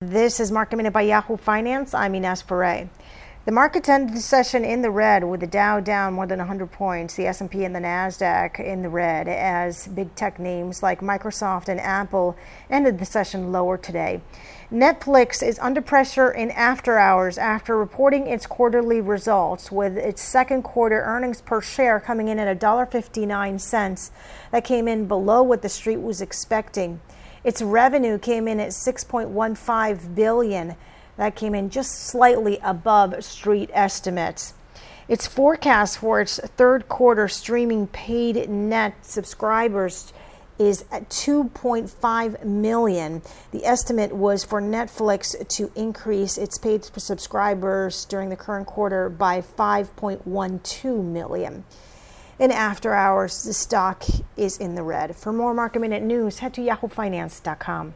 This is Market Minute by Yahoo Finance. I'm Ines Ferre. The market ended the session in the red with the Dow down more than 100 points, the S&P and the Nasdaq in the red as big tech names like Microsoft and Apple ended the session lower today. Netflix is under pressure in after hours after reporting its quarterly results with its second quarter earnings per share coming in at $1.59 that came in below what the street was expecting. Its revenue came in at 6.15 billion. That came in just slightly above street estimates. Its forecast for its third quarter streaming paid net subscribers is at 2.5 million. The estimate was for Netflix to increase its paid subscribers during the current quarter by 5.12 million. In after hours, the stock is in the red. For more market minute news, head to yahoofinance.com.